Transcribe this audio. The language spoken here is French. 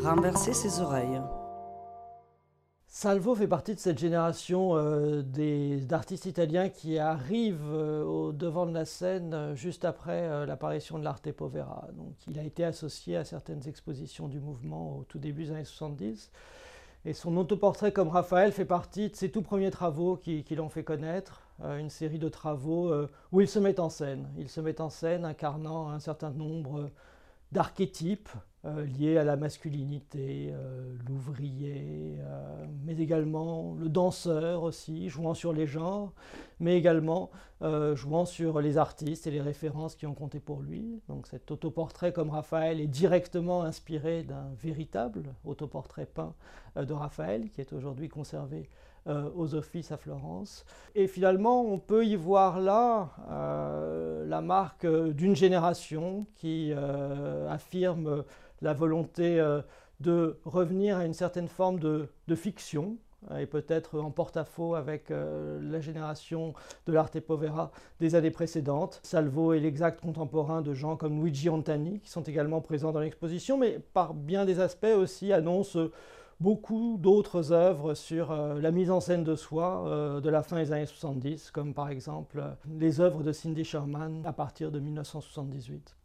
renverser ses oreilles. Salvo fait partie de cette génération euh, d'artistes italiens qui arrivent euh, au devant de la scène euh, juste après l'apparition de l'arte povera. Donc, il a été associé à certaines expositions du mouvement au tout début des années 70. Et son autoportrait comme Raphaël fait partie de ses tout premiers travaux qui, qui l'ont fait connaître, une série de travaux où il se met en scène. Il se met en scène incarnant un certain nombre d'archétypes euh, liés à la masculinité, euh, l'ouvrier, euh, mais également le danseur aussi, jouant sur les genres, mais également jouant sur les artistes et les références qui ont compté pour lui. Donc cet autoportrait comme Raphaël est directement inspiré d'un véritable autoportrait peint de Raphaël qui est aujourd'hui conservé aux offices à Florence. Et finalement, on peut y voir là la marque d'une génération qui affirme la volonté euh, de revenir à une certaine forme de, fiction, euh, et peut-être en porte-à-faux avec euh, la génération de l'arte povera des années précédentes. Salvo est l'exact contemporain de gens comme Luigi Antani, qui sont également présents dans l'exposition, mais par bien des aspects aussi annonce beaucoup d'autres œuvres sur la mise en scène de soi de la fin des années 70, comme par exemple les œuvres de Cindy Sherman à partir de 1978.